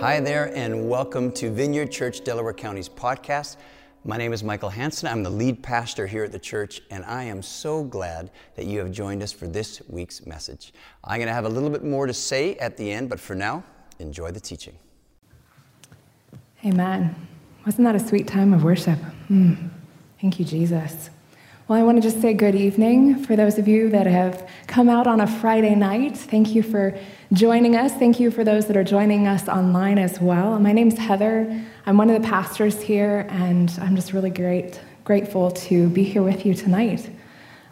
Hi there, and welcome to Vineyard Church Delaware County's podcast. My name is Michael Hanson. I'm the lead pastor here at the church, and I am so glad that you have joined us for this week's message. I'm going to have a little bit more to say at the end, but for now, enjoy the teaching. Amen. Wasn't that a sweet time of worship? Mm. Thank you, Jesus. Well, I want to just say good evening for those of you that have come out on a Friday night. Thank you for joining us. Thank you for those that are joining us online as well. My name's Heather. I'm one of the pastors here, and I'm just really great, grateful to be here with you tonight.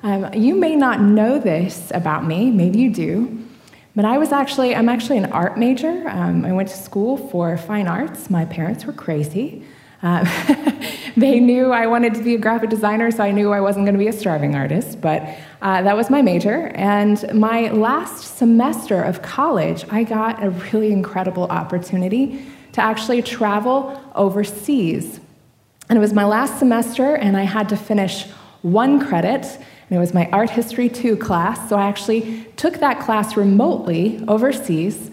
Um, you may not know this about me, maybe you do, but I was actually, I'm actually an art major. Um, I went to school for fine arts. My parents were crazy. Uh, they knew I wanted to be a graphic designer, so I knew I wasn't going to be a starving artist, but uh, that was my major. And my last semester of college, I got a really incredible opportunity to actually travel overseas. And it was my last semester, and I had to finish one credit, and it was my Art History 2 class. So I actually took that class remotely overseas.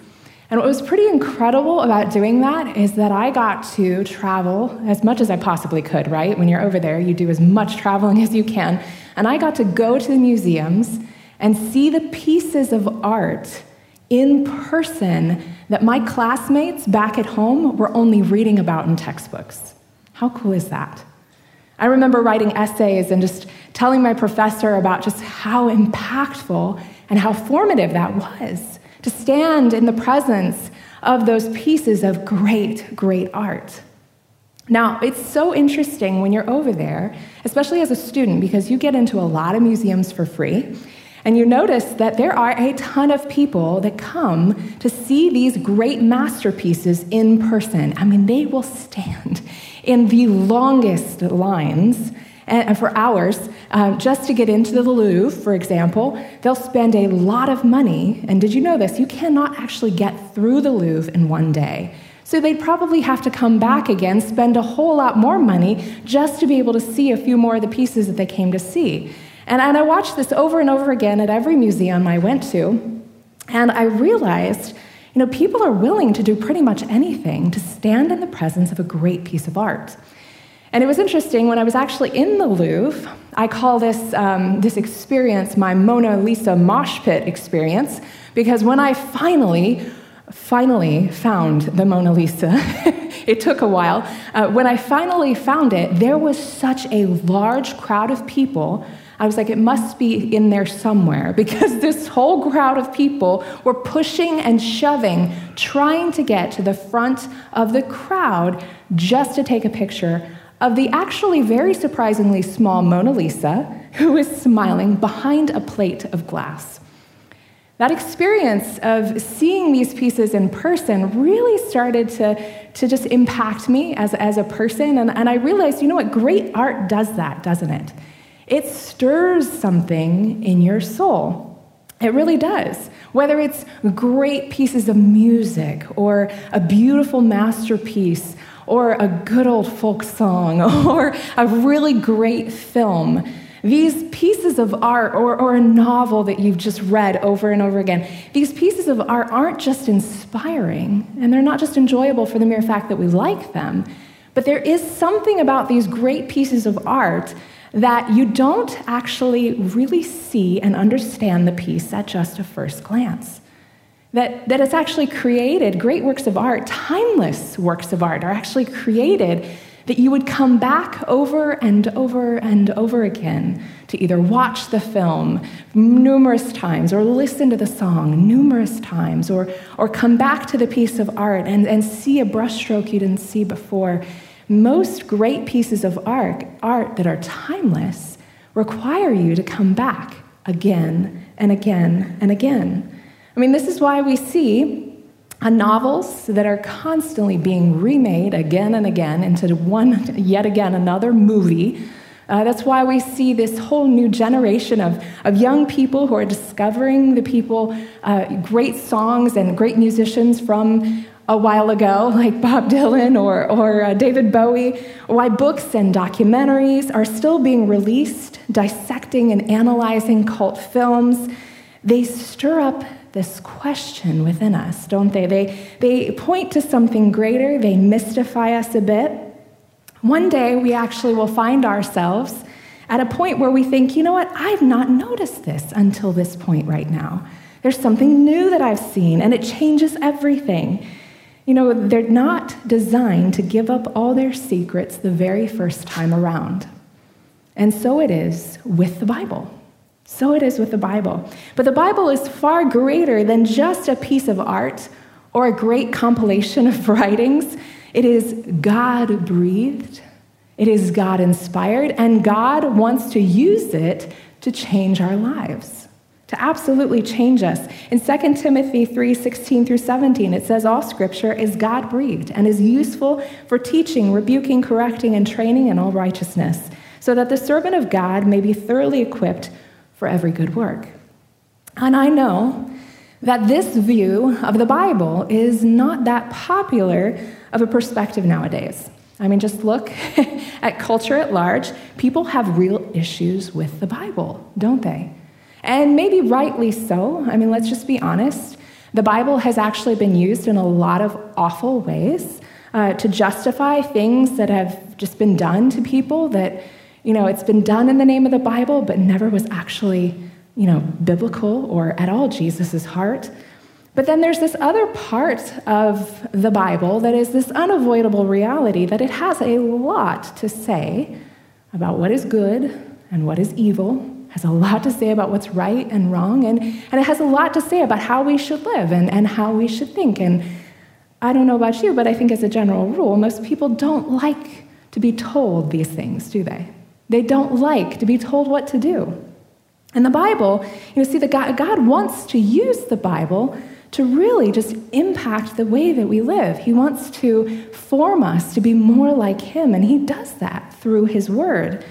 And what was pretty incredible about doing that is that I got to travel as much as I possibly could, right? When you're over there, you do as much traveling as you can. And I got to go to the museums and see the pieces of art in person that my classmates back at home were only reading about in textbooks. How cool is that? I remember writing essays and just telling my professor about just how impactful and how formative that was to stand in the presence of those pieces of great, great art. Now, it's so interesting when you're over there, especially as a student, because you get into a lot of museums for free, and you notice that there are a ton of people that come to see these great masterpieces in person. I mean, they will stand in the longest lines and for hours um, just to get into the Louvre, for example, they'll spend a lot of money. And did you know this? You cannot actually get through the Louvre in one day. So they'd probably have to come back again, spend a whole lot more money just to be able to see a few more of the pieces that they came to see. And, and I watched this over and over again at every museum I went to, and I realized, you know, people are willing to do pretty much anything to stand in the presence of a great piece of art. And it was interesting when I was actually in the Louvre. I call this, um, this experience my Mona Lisa mosh pit experience because when I finally, finally found the Mona Lisa, it took a while. Uh, when I finally found it, there was such a large crowd of people. I was like, it must be in there somewhere because this whole crowd of people were pushing and shoving, trying to get to the front of the crowd just to take a picture of the actually very surprisingly small Mona Lisa who is smiling behind a plate of glass. That experience of seeing these pieces in person really started to, to just impact me as, as a person. And, and I realized, you know what? Great art does that, doesn't it? It stirs something in your soul. It really does. Whether it's great pieces of music or a beautiful masterpiece or a good old folk song or a really great film. These pieces of art or, or a novel that you've just read over and over again, these pieces of art aren't just inspiring and they're not just enjoyable for the mere fact that we like them, but there is something about these great pieces of art that you don't actually really see and understand the piece at just a first glance that, that it's actually created, great works of art, timeless works of art are actually created that you would come back over and over and over again to either watch the film numerous times or listen to the song numerous times or, or come back to the piece of art and, and see a brushstroke you didn't see before. Most great pieces of art, art that are timeless require you to come back again and again and again. I mean, this is why we see novels that are constantly being remade again and again into one, yet again, another movie. Uh, that's why we see this whole new generation of, of young people who are discovering the people, uh, great songs and great musicians from a while ago, like Bob Dylan or, or uh, David Bowie, why books and documentaries are still being released, dissecting and analyzing cult films. They stir up this question within us, don't they? They, they point to something greater, they mystify us a bit. One day we actually will find ourselves at a point where we think, you know what, I've not noticed this until this point right now. There's something new that I've seen, and it changes everything. You know, they're not designed to give up all their secrets the very first time around. And so it is with the Bible. So it is with the Bible. But the Bible is far greater than just a piece of art or a great compilation of writings. It is God breathed, it is God inspired, and God wants to use it to change our lives, to absolutely change us. In 2 Timothy 3 16 through 17, it says, All scripture is God breathed and is useful for teaching, rebuking, correcting, and training in all righteousness, so that the servant of God may be thoroughly equipped for every good work. And I know that this view of the Bible is not that popular of a perspective nowadays. I mean, just look at culture at large. People have real issues with the Bible, don't they? And maybe rightly so. I mean, let's just be honest. The Bible has actually been used in a lot of awful ways uh, to justify things that have just been done to people that, you know, it's been done in the name of the Bible, but never was actually, you know, biblical or at all Jesus' heart. But then there's this other part of the Bible that is this unavoidable reality that it has a lot to say about what is good and what is evil, has a lot to say about what's right and wrong, and, and it has a lot to say about how we should live and, and how we should think. And I don't know about you, but I think as a general rule, most people don't like to be told these things, do they? They don't like to be told what to do. And the Bible, you know, see, the God, God wants to use the Bible to really just impact the way that we live. He wants to form us to be more like Him, and He does that through His Word.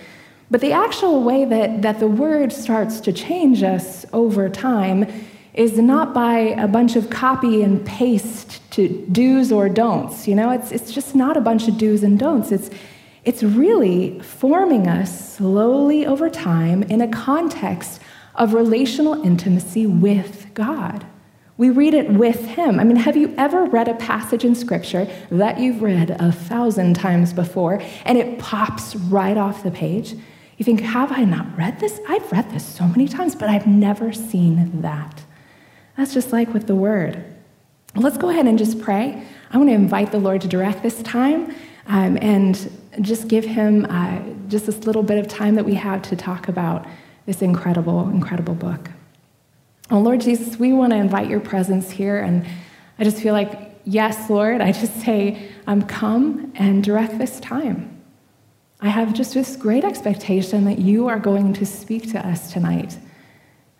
But the actual way that, that the Word starts to change us over time is not by a bunch of copy and paste to do's or don'ts. You know, it's, it's just not a bunch of do's and don'ts. It's, it's really forming us slowly over time in a context of relational intimacy with God. We read it with Him. I mean, have you ever read a passage in Scripture that you've read a thousand times before and it pops right off the page? You think, have I not read this? I've read this so many times, but I've never seen that. That's just like with the Word. Let's go ahead and just pray. I want to invite the Lord to direct this time um, and just give Him uh, just this little bit of time that we have to talk about this incredible, incredible book. Oh, Lord Jesus, we want to invite your presence here. And I just feel like, yes, Lord, I just say, um, come and direct this time. I have just this great expectation that you are going to speak to us tonight,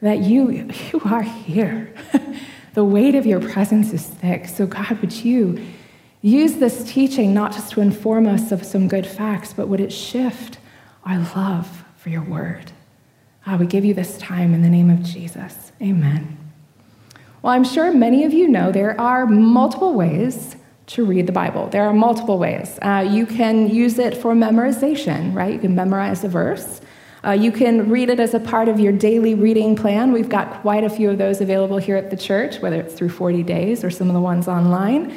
that you, you are here. the weight of your presence is thick. So, God, would you use this teaching not just to inform us of some good facts, but would it shift our love for your word? Ah, we give you this time in the name of Jesus. Amen. Well, I'm sure many of you know there are multiple ways to read the Bible. There are multiple ways. Uh, you can use it for memorization, right? You can memorize a verse. Uh, you can read it as a part of your daily reading plan. We've got quite a few of those available here at the church, whether it's through 40 days or some of the ones online.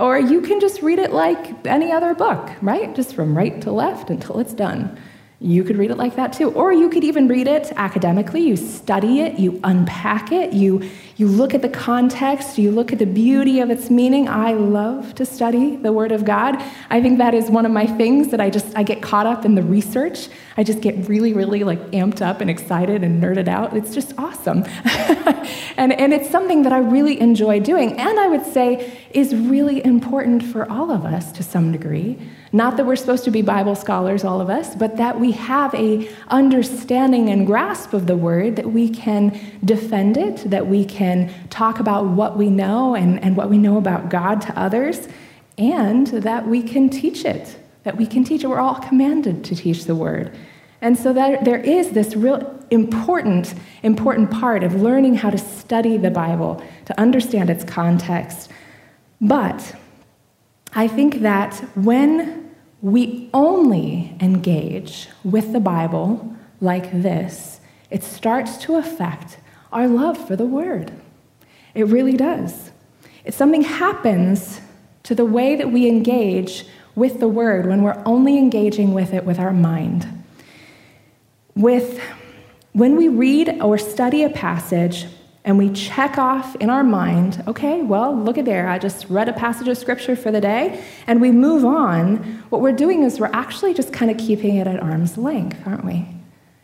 Or you can just read it like any other book, right? Just from right to left until it's done. You could read it like that too. Or you could even read it academically. You study it, you unpack it, you, you look at the context, you look at the beauty of its meaning. I love to study the Word of God. I think that is one of my things that I just I get caught up in the research. I just get really, really like amped up and excited and nerded out. It's just awesome. and, and it's something that I really enjoy doing. And I would say is really important for all of us to some degree. Not that we're supposed to be Bible scholars, all of us, but that we have a understanding and grasp of the word, that we can defend it, that we can talk about what we know and, and what we know about God to others, and that we can teach it, that we can teach it. We're all commanded to teach the word. And so that there is this real important, important part of learning how to study the Bible, to understand its context. But I think that when we only engage with the Bible like this, it starts to affect our love for the Word. It really does. If something happens to the way that we engage with the word when we're only engaging with it with our mind. With when we read or study a passage and we check off in our mind, okay, well, look at there, I just read a passage of scripture for the day, and we move on, what we're doing is we're actually just kind of keeping it at arm's length, aren't we?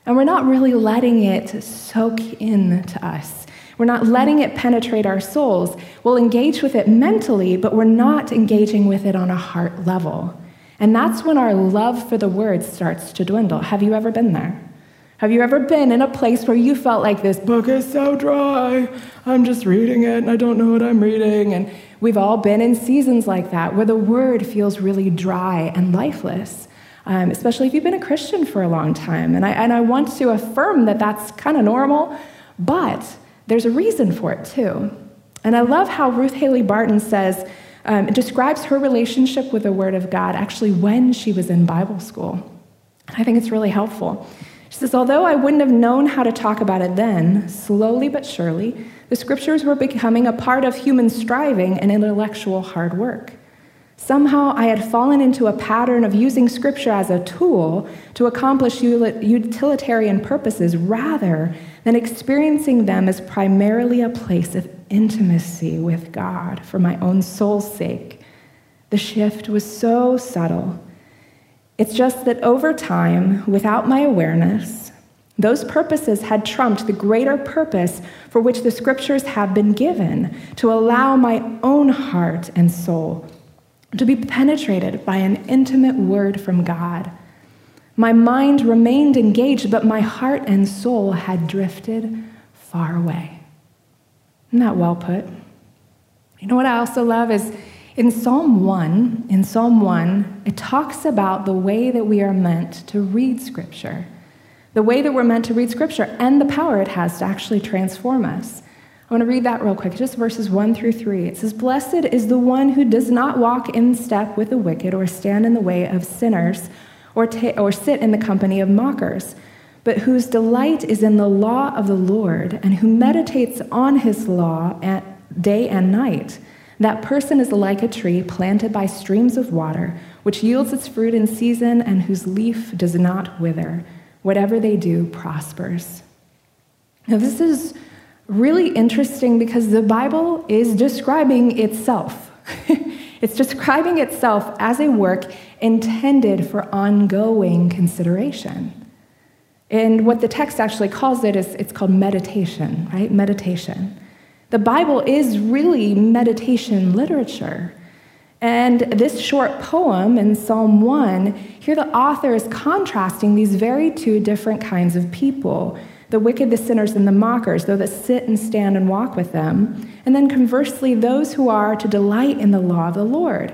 And we're not really letting it soak in to us. We're not letting it penetrate our souls. We'll engage with it mentally, but we're not engaging with it on a heart level. And that's when our love for the word starts to dwindle. Have you ever been there? Have you ever been in a place where you felt like this book is so dry? I'm just reading it and I don't know what I'm reading. And we've all been in seasons like that where the word feels really dry and lifeless, um, especially if you've been a Christian for a long time. And I, and I want to affirm that that's kind of normal, but there's a reason for it too. And I love how Ruth Haley Barton says, um, it describes her relationship with the Word of God actually when she was in Bible school. I think it's really helpful. She says, Although I wouldn't have known how to talk about it then, slowly but surely, the scriptures were becoming a part of human striving and intellectual hard work. Somehow I had fallen into a pattern of using scripture as a tool to accomplish utilitarian purposes rather than experiencing them as primarily a place of intimacy with God for my own soul's sake. The shift was so subtle it's just that over time, without my awareness, those purposes had trumped the greater purpose for which the scriptures have been given to allow my own heart and soul to be penetrated by an intimate word from God. My mind remained engaged, but my heart and soul had drifted far away. Isn't that well put? You know what I also love is in Psalm 1, in Psalm 1, it talks about the way that we are meant to read Scripture, the way that we're meant to read Scripture, and the power it has to actually transform us. I want to read that real quick, just verses 1 through 3. It says, Blessed is the one who does not walk in step with the wicked, or stand in the way of sinners, or, ta- or sit in the company of mockers, but whose delight is in the law of the Lord, and who meditates on his law at day and night. That person is like a tree planted by streams of water, which yields its fruit in season and whose leaf does not wither. Whatever they do prospers. Now, this is really interesting because the Bible is describing itself. it's describing itself as a work intended for ongoing consideration. And what the text actually calls it is it's called meditation, right? Meditation. The Bible is really meditation literature. And this short poem in Psalm 1, here the author is contrasting these very two different kinds of people the wicked, the sinners, and the mockers, those that sit and stand and walk with them. And then conversely, those who are to delight in the law of the Lord.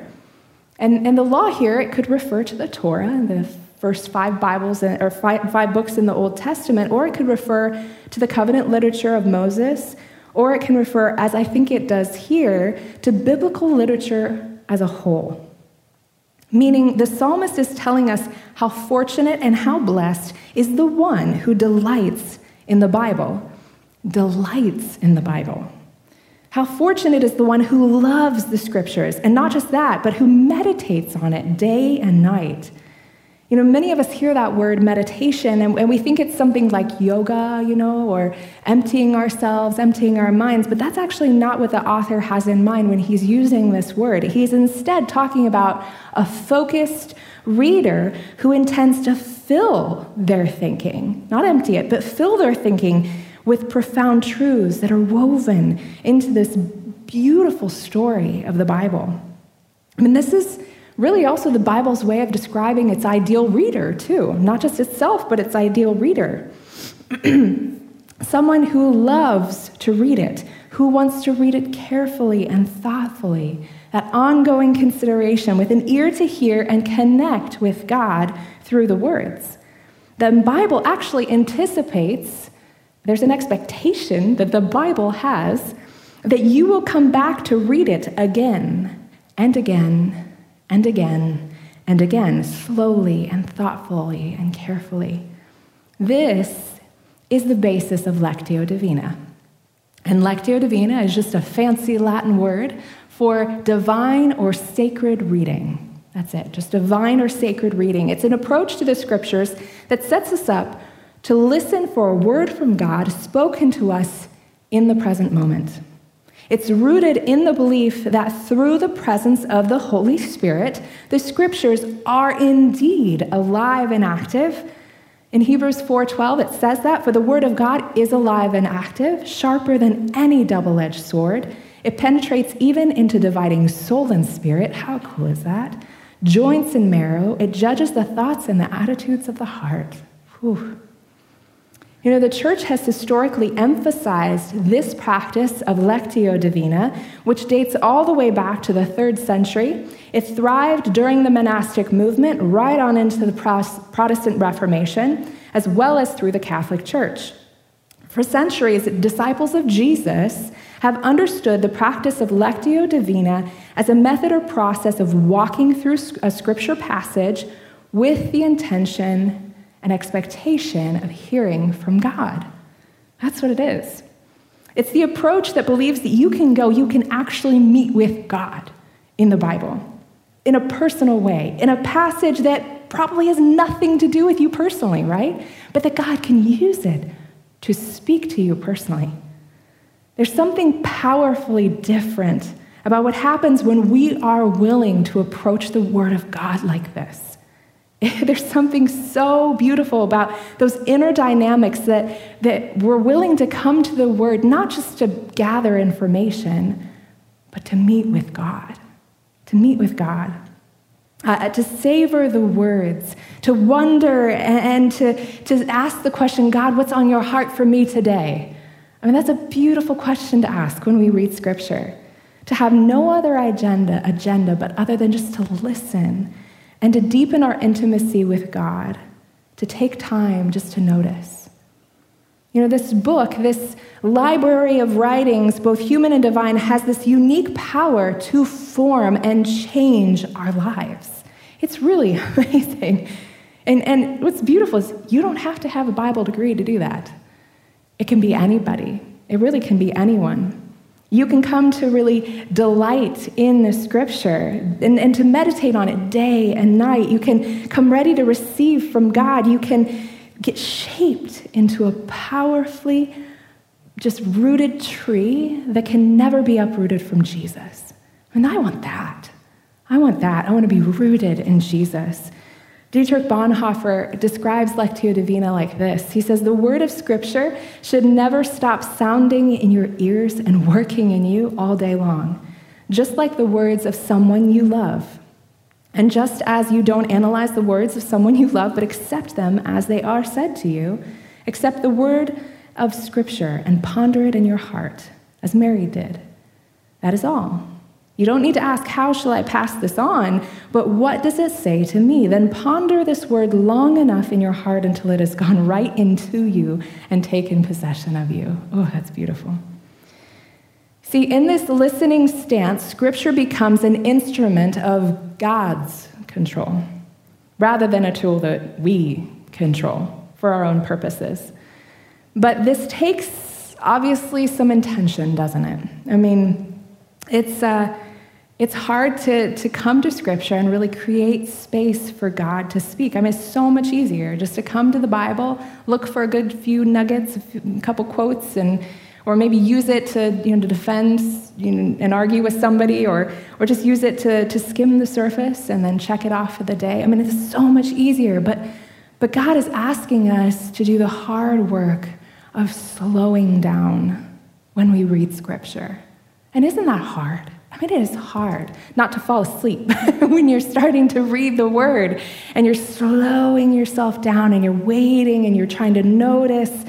And, and the law here, it could refer to the Torah, and the first five Bibles or five, five books in the Old Testament, or it could refer to the covenant literature of Moses, or it can refer, as I think it does here, to biblical literature as a whole. Meaning, the psalmist is telling us how fortunate and how blessed is the one who delights in the Bible. Delights in the Bible. How fortunate is the one who loves the scriptures, and not just that, but who meditates on it day and night. You know, many of us hear that word meditation and, and, we think it's something like yoga, you know, or emptying ourselves, emptying our minds, but that's actually not what the author has in mind when he's using this word. He's instead talking about a focused reader who intends to fill their thinking, not empty it, but fill their thinking with profound truths that are woven into this beautiful story of the Bible. I mean, this is really also the Bible's way of describing its ideal reader, too. Not just itself, but its ideal reader. Someone who loves to read it, who wants to read it carefully and thoughtfully, that ongoing consideration with an ear to hear and connect with God through the words. The Bible actually anticipates, there's an expectation that the Bible has that you will come back to read it again and again and again and again, slowly and thoughtfully and carefully. This is the basis of Lectio Divina. And Lectio Divina is just a fancy Latin word for divine or sacred reading. That's it, just divine or sacred reading. It's an approach to the scriptures that sets us up to listen for a word from God spoken to us in the present moment. It's rooted in the belief that through the presence of the Holy Spirit, the scriptures are indeed alive and active. In Hebrews 4:12 it says that for the word of God is alive and active, sharper than any double-edged sword. It penetrates even into dividing soul and spirit. How cool is that? Joints and marrow. It judges the thoughts and the attitudes of the heart. Whew. You know, the church has historically emphasized this practice of Lectio Divina, which dates all the way back to the third century. It thrived during the monastic movement, right on into the Protestant Reformation, as well as through the Catholic Church. For centuries, disciples of Jesus have understood the practice of Lectio Divina as a method or process of walking through a scripture passage with the intention and expectation of hearing from God. That's what it is. It's the approach that believes that you can go, you can actually meet with God in the Bible in a personal way, in a passage that probably has nothing to do with you personally, right? But that God can use it to speak to you personally. There's something powerfully different about what happens when we are willing to approach the Word of God like this. There's something so beautiful about those inner dynamics that, that we're willing to come to the Word, not just to gather information, but to meet with God. To meet with God. Uh, to savor the words, to wonder and, and to, to ask the question, God, what's on your heart for me today? I mean, that's a beautiful question to ask when we read Scripture. To have no other agenda, agenda but other than just to listen and to deepen our intimacy with God, to take time just to notice. You know, this book, this library of writings, both human and divine, has this unique power to form and change our lives. It's really amazing. And, and what's beautiful is you don't have to have a Bible degree to do that. It can be anybody, it really can be anyone. You can come to really delight in the scripture and, and to meditate on it day and night. You can come ready to receive from God. You can get shaped into a powerfully just rooted tree that can never be uprooted from Jesus. And I want that. I want that. I want to be rooted in Jesus. Dietrich Bonhoeffer describes Lectio Divina like this He says, The word of Scripture should never stop sounding in your ears and working in you all day long, just like the words of someone you love. And just as you don't analyze the words of someone you love, but accept them as they are said to you, accept the word of Scripture and ponder it in your heart, as Mary did. That is all. You don't need to ask, How shall I pass this on? But what does it say to me? Then ponder this word long enough in your heart until it has gone right into you and taken possession of you. Oh, that's beautiful. See, in this listening stance, Scripture becomes an instrument of God's control rather than a tool that we control for our own purposes. But this takes obviously some intention, doesn't it? I mean, it's, uh, it's hard to, to come to Scripture and really create space for God to speak. I mean, it's so much easier just to come to the Bible, look for a good few nuggets, a, few, a couple quotes, and or maybe use it to, you know, to defend you know, and argue with somebody, or, or just use it to, to skim the surface and then check it off for the day. I mean, it's so much easier, but, but God is asking us to do the hard work of slowing down when we read Scripture. And isn't that hard? I mean, it is hard not to fall asleep when you're starting to read the word and you're slowing yourself down and you're waiting and you're trying to notice.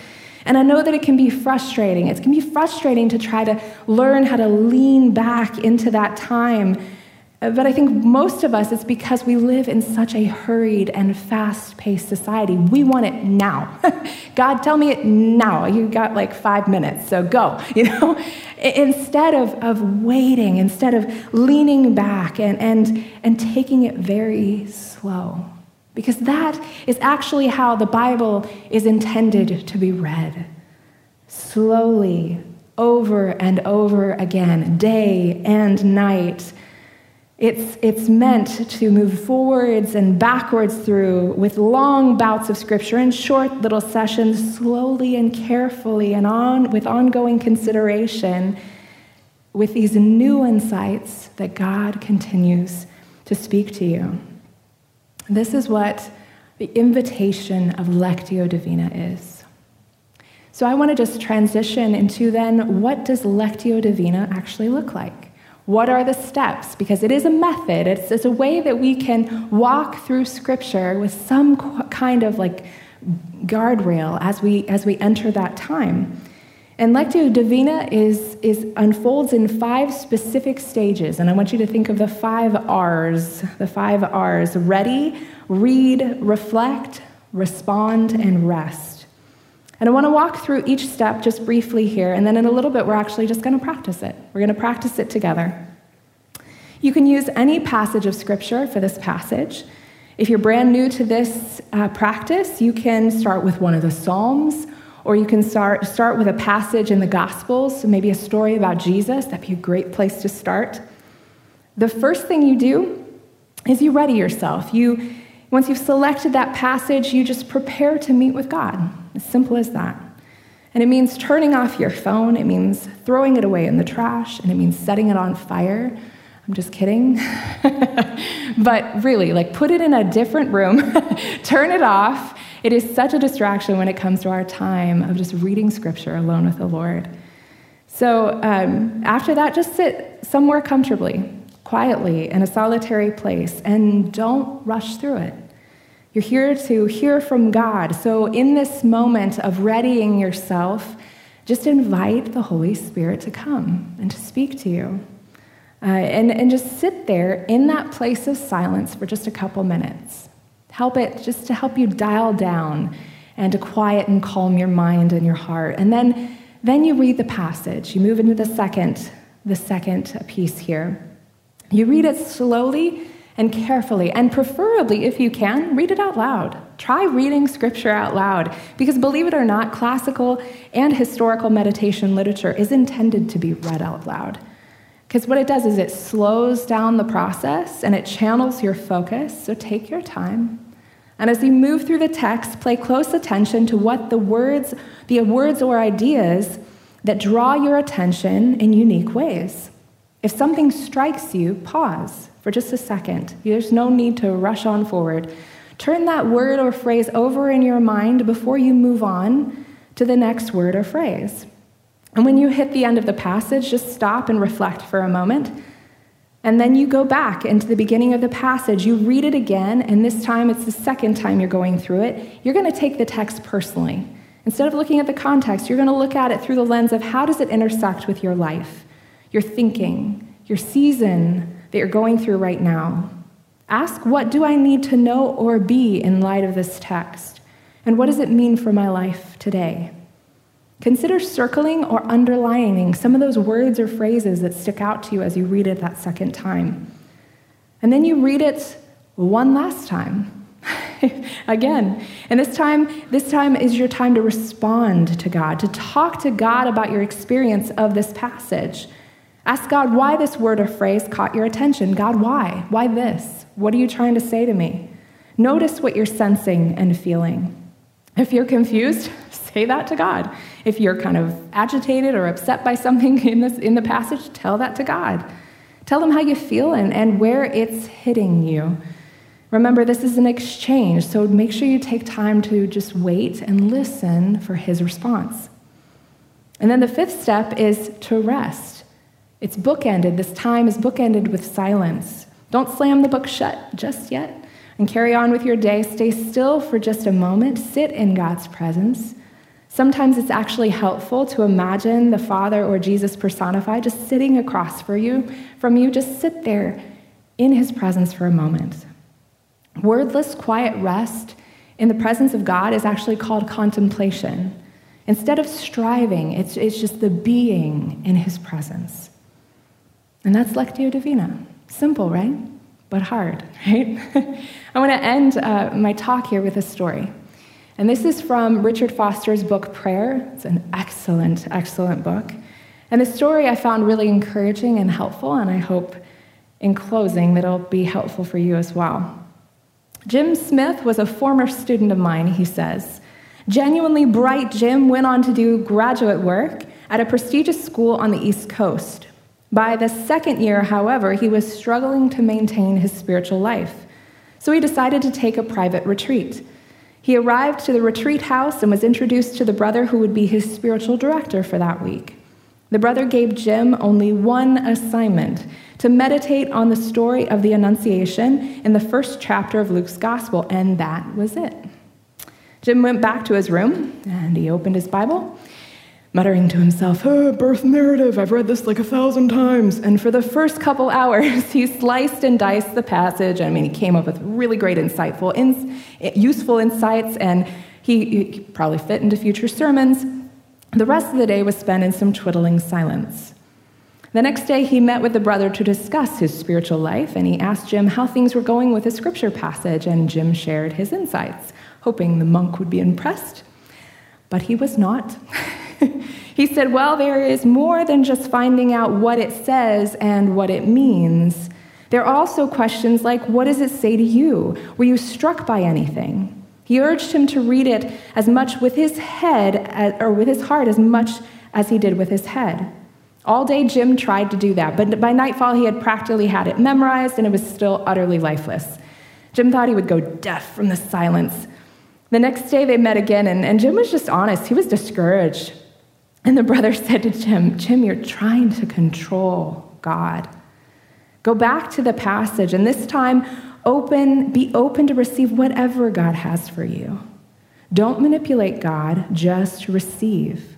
And I know that it can be frustrating. It can be frustrating to try to learn how to lean back into that time uh, but I think most of us, it's because we live in such a hurried and fast paced society. We want it now. God, tell me it now. You got like five minutes, so go, you know? instead of, of waiting, instead of leaning back and, and, and taking it very slow. Because that is actually how the Bible is intended to be read slowly, over and over again, day and night. It's, it's meant to move forwards and backwards through with long bouts of scripture and short little sessions, slowly and carefully and on, with ongoing consideration, with these new insights that God continues to speak to you. This is what the invitation of Lectio Divina is. So I want to just transition into then what does Lectio Divina actually look like? What are the steps? Because it is a method, it's, it's a way that we can walk through Scripture with some kind of like guardrail as we, as we enter that time. And Lectio Divina is, is, unfolds in five specific stages. And I want you to think of the five R's the five R's ready, read, reflect, respond, and rest. And I want to walk through each step just briefly here, and then in a little bit, we're actually just going to practice it. We're going to practice it together. You can use any passage of Scripture for this passage. If you're brand new to this uh, practice, you can start with one of the Psalms, or you can start, start with a passage in the Gospels, so maybe a story about Jesus. That'd be a great place to start. The first thing you do is you ready yourself. You once you've selected that passage, you just prepare to meet with God. As simple as that. And it means turning off your phone, it means throwing it away in the trash, and it means setting it on fire. I'm just kidding. but really, like put it in a different room, turn it off. It is such a distraction when it comes to our time of just reading scripture alone with the Lord. So um, after that, just sit somewhere comfortably, quietly, in a solitary place, and don't rush through it. You're here to hear from God. So, in this moment of readying yourself, just invite the Holy Spirit to come and to speak to you. Uh, and, and just sit there in that place of silence for just a couple minutes. Help it just to help you dial down and to quiet and calm your mind and your heart. And then, then you read the passage. You move into the second, the second piece here. You read it slowly and carefully, and preferably, if you can, read it out loud. Try reading scripture out loud, because believe it or not, classical and historical meditation literature is intended to be read out loud. Because what it does is it slows down the process and it channels your focus, so take your time. And as you move through the text, pay close attention to what the words, the words or ideas that draw your attention in unique ways. If something strikes you, pause for just a second. There's no need to rush on forward. Turn that word or phrase over in your mind before you move on to the next word or phrase. And when you hit the end of the passage, just stop and reflect for a moment. And then you go back into the beginning of the passage. You read it again, and this time it's the second time you're going through it. You're going to take the text personally. Instead of looking at the context, you're going to look at it through the lens of how does it intersect with your life, your thinking, your season, that you're going through right now. Ask, what do I need to know or be in light of this text? And what does it mean for my life today? Consider circling or underlining some of those words or phrases that stick out to you as you read it that second time. And then you read it one last time. Again. And this time, this time is your time to respond to God, to talk to God about your experience of this passage. Ask God why this word or phrase caught your attention. God, why? Why this? What are you trying to say to me? Notice what you're sensing and feeling. If you're confused, say that to God. If you're kind of agitated or upset by something in, this, in the passage, tell that to God. Tell them how you feel and, and where it's hitting you. Remember, this is an exchange, so make sure you take time to just wait and listen for his response. And then the fifth step is to rest. It's bookended. This time is bookended with silence. Don't slam the book shut just yet and carry on with your day. Stay still for just a moment. Sit in God's presence. Sometimes it's actually helpful to imagine the Father or Jesus personified just sitting across for you, from you. Just sit there in his presence for a moment. Wordless, quiet rest in the presence of God is actually called contemplation. Instead of striving, it's, it's just the being in his presence. And that's Lectio Divina. Simple, right? But hard, right? I want to end uh, my talk here with a story. And this is from Richard Foster's book, Prayer. It's an excellent, excellent book. And the story I found really encouraging and helpful, and I hope in closing that it'll be helpful for you as well. Jim Smith was a former student of mine, he says. Genuinely bright, Jim went on to do graduate work at a prestigious school on the East Coast. By the second year, however, he was struggling to maintain his spiritual life. So he decided to take a private retreat. He arrived to the retreat house and was introduced to the brother who would be his spiritual director for that week. The brother gave Jim only one assignment to meditate on the story of the Annunciation in the first chapter of Luke's Gospel, and that was it. Jim went back to his room and he opened his Bible, muttering to himself, oh, Birth narrative, I've read this like a thousand times. And for the first couple hours, he sliced and diced the passage. I mean, he came up with really great, insightful, useful insights, and he, he probably fit into future sermons. The rest of the day was spent in some twiddling silence. The next day, he met with the brother to discuss his spiritual life, and he asked Jim how things were going with a scripture passage, and Jim shared his insights, hoping the monk would be impressed. But he was not. he said, Well, there is more than just finding out what it says and what it means. There are also questions like, What does it say to you? Were you struck by anything? He urged him to read it as much with his head as, or with his heart as much as he did with his head. All day, Jim tried to do that, but by nightfall, he had practically had it memorized and it was still utterly lifeless. Jim thought he would go deaf from the silence. The next day, they met again, and, and Jim was just honest. He was discouraged. And the brother said to Jim, Jim, you're trying to control God. Go back to the passage, and this time, open, be open to receive whatever God has for you. Don't manipulate God, just receive.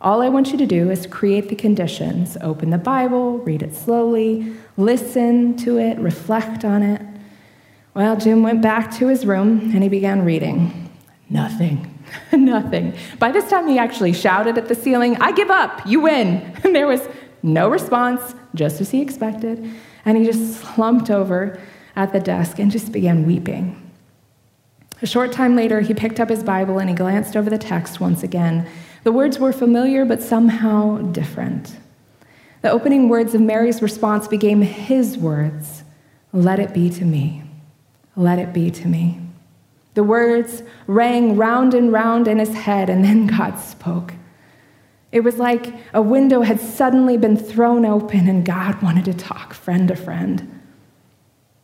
All I want you to do is create the conditions. Open the Bible, read it slowly, listen to it, reflect on it. Well, Jim went back to his room and he began reading. Nothing. Nothing. By this time, he actually shouted at the ceiling, I give up, you win. And there was no response, just as he expected. And he just slumped over at the desk and just began weeping. A short time later, he picked up his Bible and he glanced over the text once again. The words were familiar, but somehow different. The opening words of Mary's response became his words Let it be to me. Let it be to me. The words rang round and round in his head, and then God spoke. It was like a window had suddenly been thrown open, and God wanted to talk friend to friend.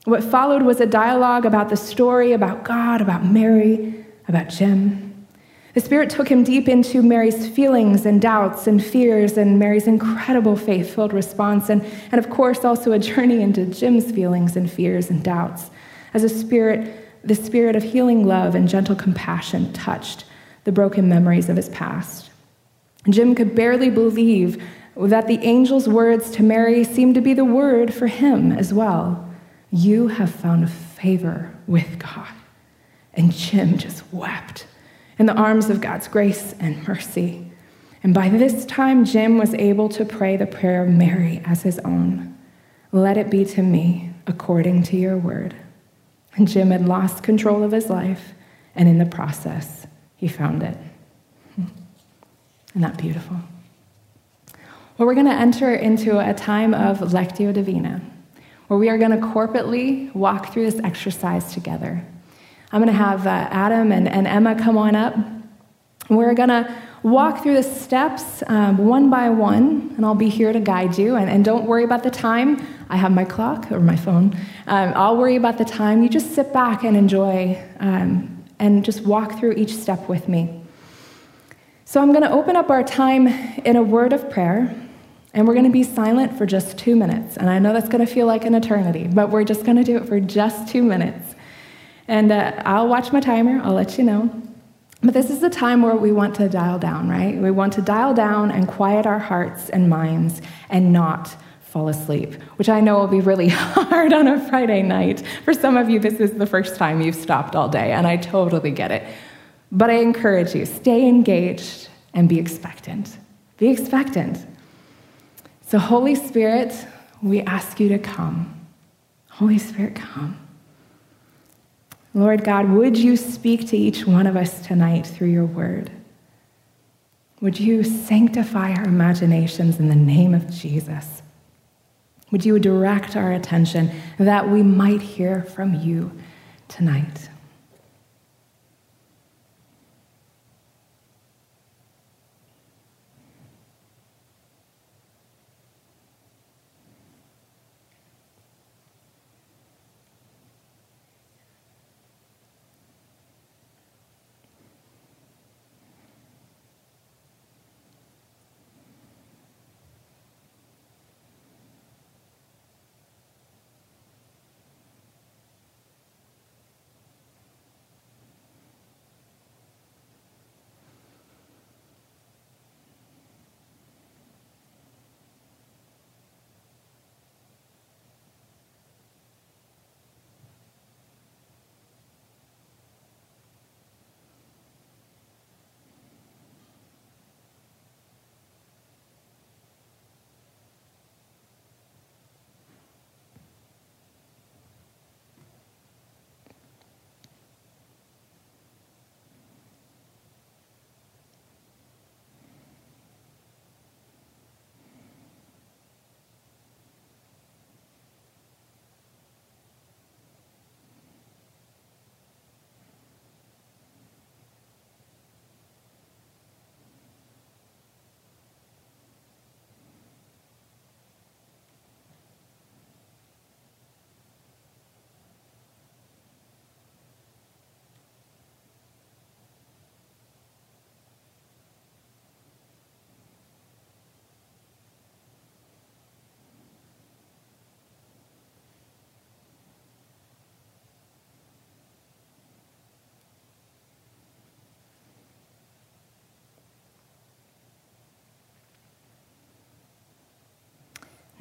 What followed was a dialogue about the story, about God, about Mary, about Jim. The Spirit took him deep into Mary's feelings and doubts and fears, and Mary's incredible faith filled response, and, and of course, also a journey into Jim's feelings and fears and doubts as a spirit, the spirit of healing love and gentle compassion touched the broken memories of his past. Jim could barely believe that the angel's words to Mary seemed to be the word for him as well. You have found favor with God. And Jim just wept in the arms of God's grace and mercy. And by this time, Jim was able to pray the prayer of Mary as his own Let it be to me according to your word. And Jim had lost control of his life, and in the process, he found it. Isn't that beautiful? Well, we're going to enter into a time of Lectio Divina where we are going to corporately walk through this exercise together. I'm going to have uh, Adam and, and Emma come on up. We're going to walk through the steps um, one by one, and I'll be here to guide you. And, and, don't worry about the time. I have my clock or my phone. Um, I'll worry about the time. You just sit back and enjoy um, and just walk through each step with me. So I'm going to open up our time in a word of prayer. And we're going to be silent for just two minutes. And I know that's going to feel like an eternity, but we're just going to do it for just two minutes. And uh, I'll watch my timer, I'll let you know. But this is the time where we want to dial down, right? We want to dial down and quiet our hearts and minds and not fall asleep, which I know will be really hard on a Friday night. For some of you, this is the first time you've stopped all day, and I totally get it. But I encourage you stay engaged and be expectant. Be expectant. So, Holy Spirit, we ask you to come. Holy Spirit, come. Lord God, would you speak to each one of us tonight through your word? Would you sanctify our imaginations in the name of Jesus? Would you direct our attention that we might hear from you tonight?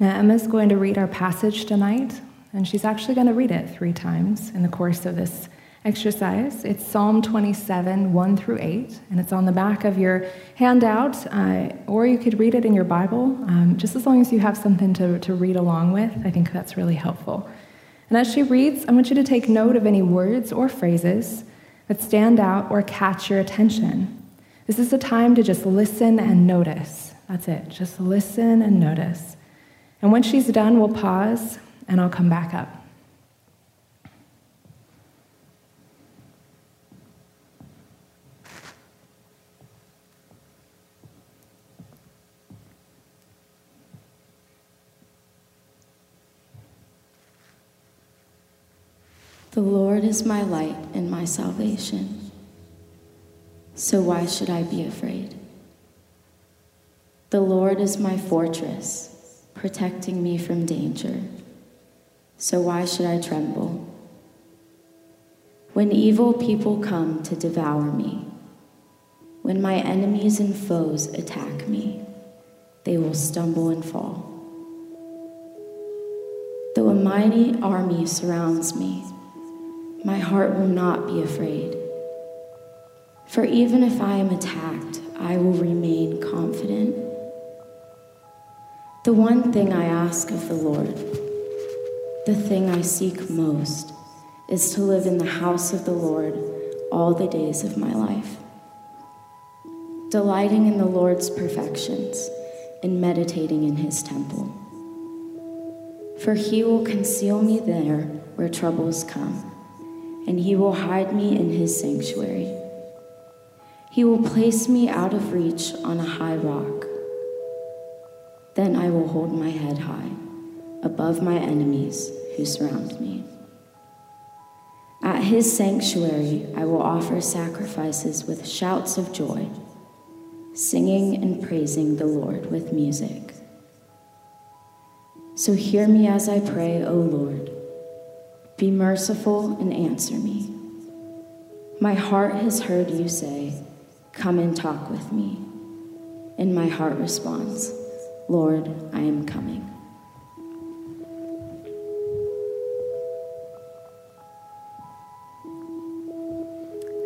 Now, Emma's going to read our passage tonight, and she's actually going to read it three times in the course of this exercise. It's Psalm 27, 1 through 8, and it's on the back of your handout, uh, or you could read it in your Bible, um, just as long as you have something to, to read along with. I think that's really helpful. And as she reads, I want you to take note of any words or phrases that stand out or catch your attention. This is a time to just listen and notice. That's it, just listen and notice. And when she's done, we'll pause and I'll come back up. The Lord is my light and my salvation. So why should I be afraid? The Lord is my fortress protecting me from danger. So why should I tremble? When evil people come to devour me, when my enemies and foes attack me, they will stumble and fall. Though a mighty army surrounds me, my heart will not be afraid. For even if I am attacked, I will remain confident. The one thing I ask of the Lord, the thing I seek most, is to live in the house of the Lord all the days of my life, delighting in the Lord's perfections and meditating in his temple. For he will conceal me there where troubles come, and he will hide me in his sanctuary. He will place me out of reach on a high rock. Then I will hold my head high above my enemies who surround me. At his sanctuary, I will offer sacrifices with shouts of joy, singing and praising the Lord with music. So hear me as I pray, O Lord. Be merciful and answer me. My heart has heard you say, Come and talk with me. And my heart responds, Lord, I am coming.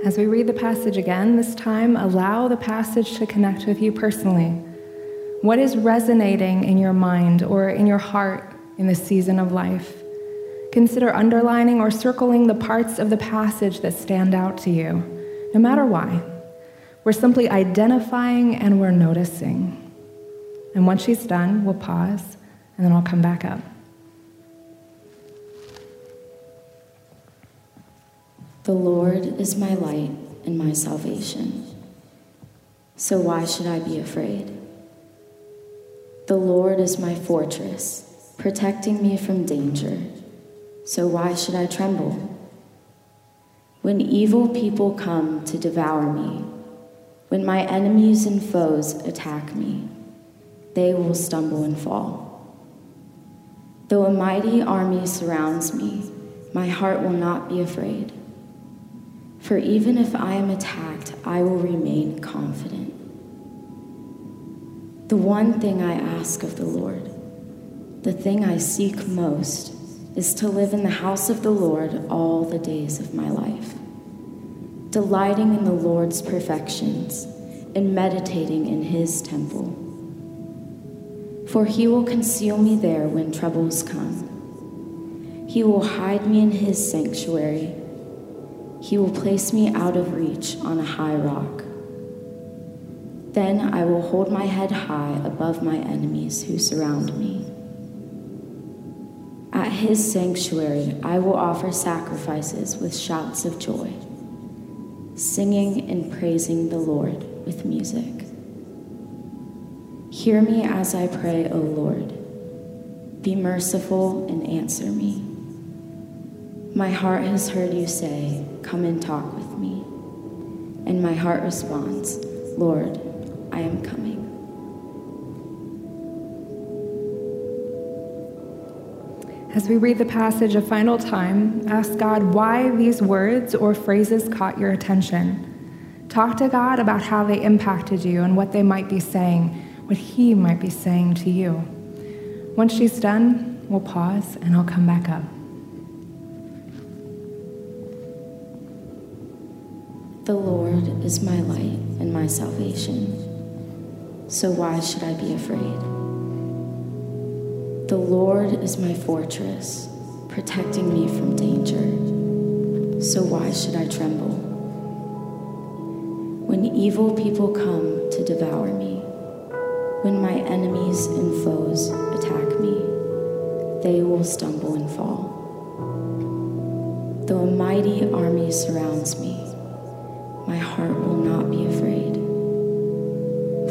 As we read the passage again, this time allow the passage to connect with you personally. What is resonating in your mind or in your heart in this season of life? Consider underlining or circling the parts of the passage that stand out to you, no matter why. We're simply identifying and we're noticing. And once she's done, we'll pause and then I'll come back up. The Lord is my light and my salvation. So why should I be afraid? The Lord is my fortress, protecting me from danger. So why should I tremble? When evil people come to devour me, when my enemies and foes attack me, they will stumble and fall. Though a mighty army surrounds me, my heart will not be afraid. For even if I am attacked, I will remain confident. The one thing I ask of the Lord, the thing I seek most, is to live in the house of the Lord all the days of my life, delighting in the Lord's perfections and meditating in his temple. For he will conceal me there when troubles come. He will hide me in his sanctuary. He will place me out of reach on a high rock. Then I will hold my head high above my enemies who surround me. At his sanctuary, I will offer sacrifices with shouts of joy, singing and praising the Lord with music. Hear me as I pray, O Lord. Be merciful and answer me. My heart has heard you say, Come and talk with me. And my heart responds, Lord, I am coming. As we read the passage a final time, ask God why these words or phrases caught your attention. Talk to God about how they impacted you and what they might be saying, what He might be saying to you. Once she's done, we'll pause and I'll come back up. The Lord is my light and my salvation. So why should I be afraid? The Lord is my fortress, protecting me from danger. So why should I tremble? When evil people come to devour me, when my enemies and foes attack me, they will stumble and fall. Though a mighty army surrounds me, my heart will not be afraid.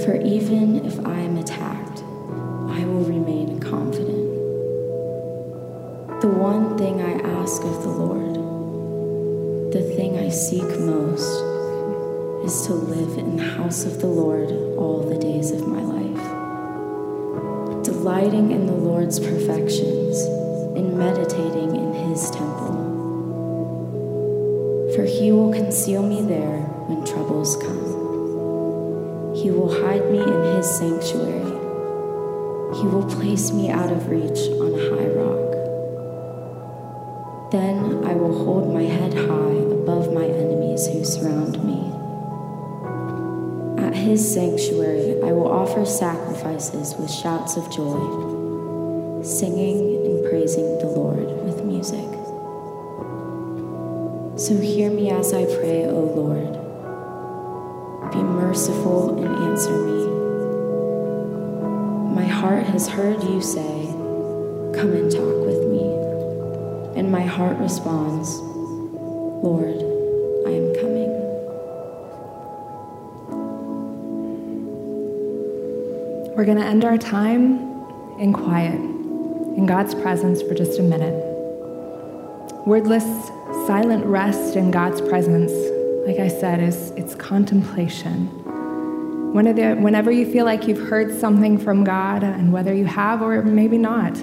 For even if I am attacked, I will remain confident. The one thing I ask of the Lord, the thing I seek most, is to live in the house of the Lord all the days of my life, delighting in the Lord's perfections and meditating in his temple. For he will conceal me there when troubles come. He will hide me in his sanctuary. He will place me out of reach on a high rock. Then I will hold my head high above my enemies who surround me. At his sanctuary, I will offer sacrifices with shouts of joy, singing and praising the Lord with music. So hear me as I pray, O Lord. Be merciful and answer me. My heart has heard you say, Come and talk with me. And my heart responds, Lord, I am coming. We're going to end our time in quiet, in God's presence for just a minute. Wordless, silent rest in God's presence like I said, is it's contemplation. Whenever you feel like you've heard something from God, and whether you have or maybe not,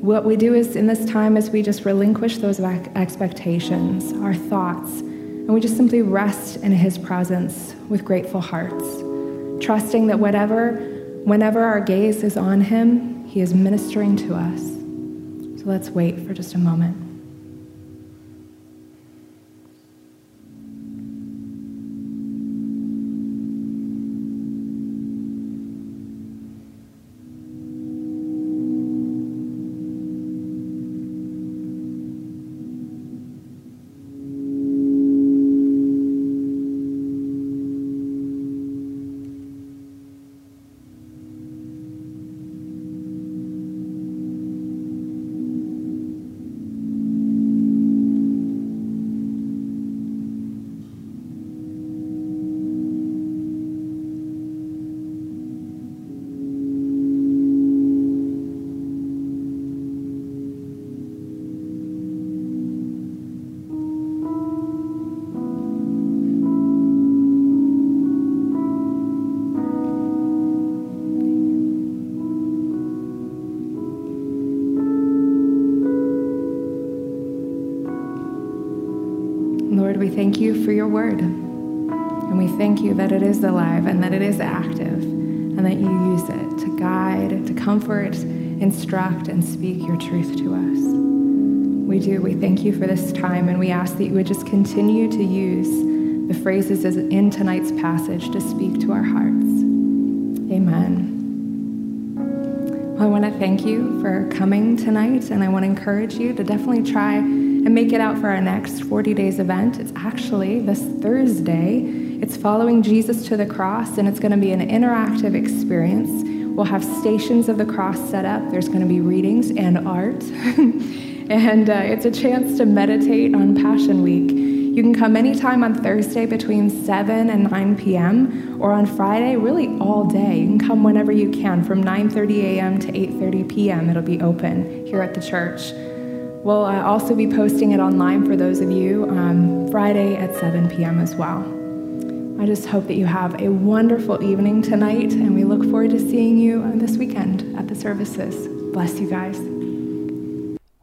what we do is in this time is we just relinquish those expectations, our thoughts, and we just simply rest in His presence with grateful hearts, trusting that whatever, whenever our gaze is on Him, He is ministering to us. So let's wait for just a moment. Is alive and that it is active and that you use it to guide, to comfort, instruct, and speak your truth to us. We do. We thank you for this time, and we ask that you would just continue to use the phrases in tonight's passage to speak to our hearts. Amen. I want to thank you for coming tonight, and I want to encourage you to definitely try and make it out for our next 40 days event. It's actually this Thursday. It's following Jesus to the cross, and it's going to be an interactive experience. We'll have stations of the cross set up. There's going to be readings and art. and uh, it's a chance to meditate on Passion Week. You can come anytime on Thursday between 7 and 9 p.m. or on Friday, really all day. You can come whenever you can from 9:30 a.m. to 8:30 p.m. It'll be open here at the church. We'll uh, also be posting it online for those of you um, Friday at 7 p.m. as well. I just hope that you have a wonderful evening tonight, and we look forward to seeing you this weekend at the services. Bless you guys.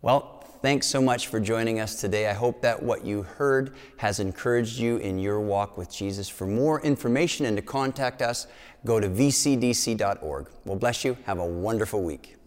Well, thanks so much for joining us today. I hope that what you heard has encouraged you in your walk with Jesus. For more information and to contact us, go to vcdc.org. Well, bless you. Have a wonderful week.